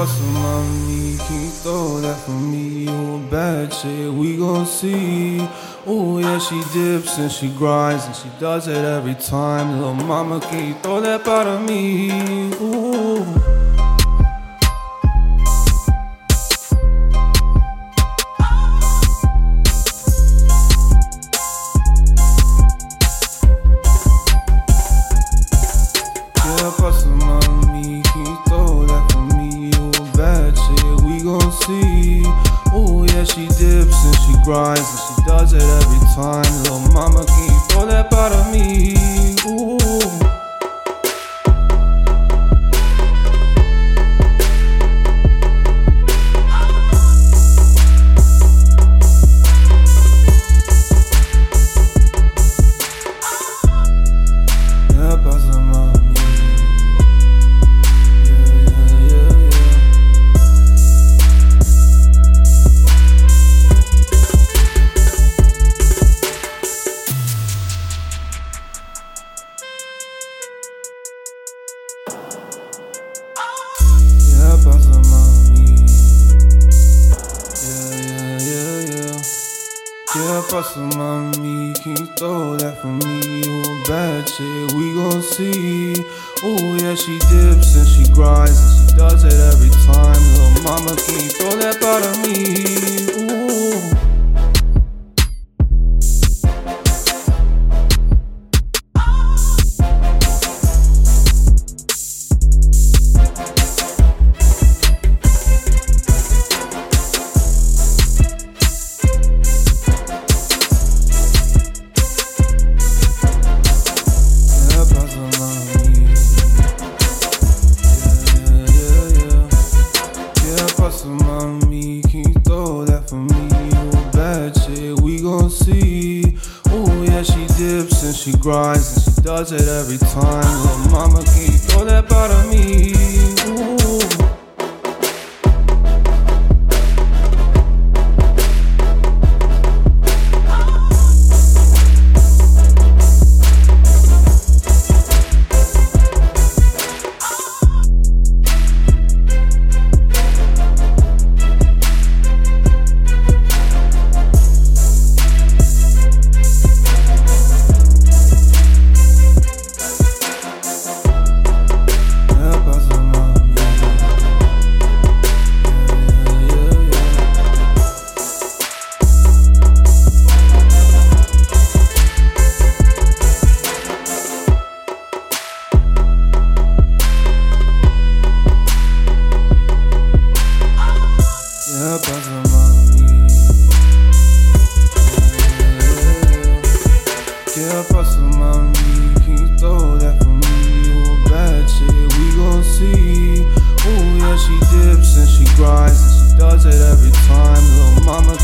Cause mommy, can you throw that for me? Oh, bad shit, we gon' see. Oh, yeah, she dips and she grinds and she does it every time. Little mama, can you throw that part of me? Ooh. And she does it every time. Little mama, Some on. Can you throw that for me? You oh, a bad chick, we gon' see. Oh yeah, she dips and she grinds and she does it every time. Little mama, can you throw that of me? Yeah, she dips and she grinds and she does it every time. Little mama, can you throw that part of me? Yeah, some on me. Can you throw that for me? Bad we gon' see. Yeah, she dips and she grinds and she does it every time. Little mama,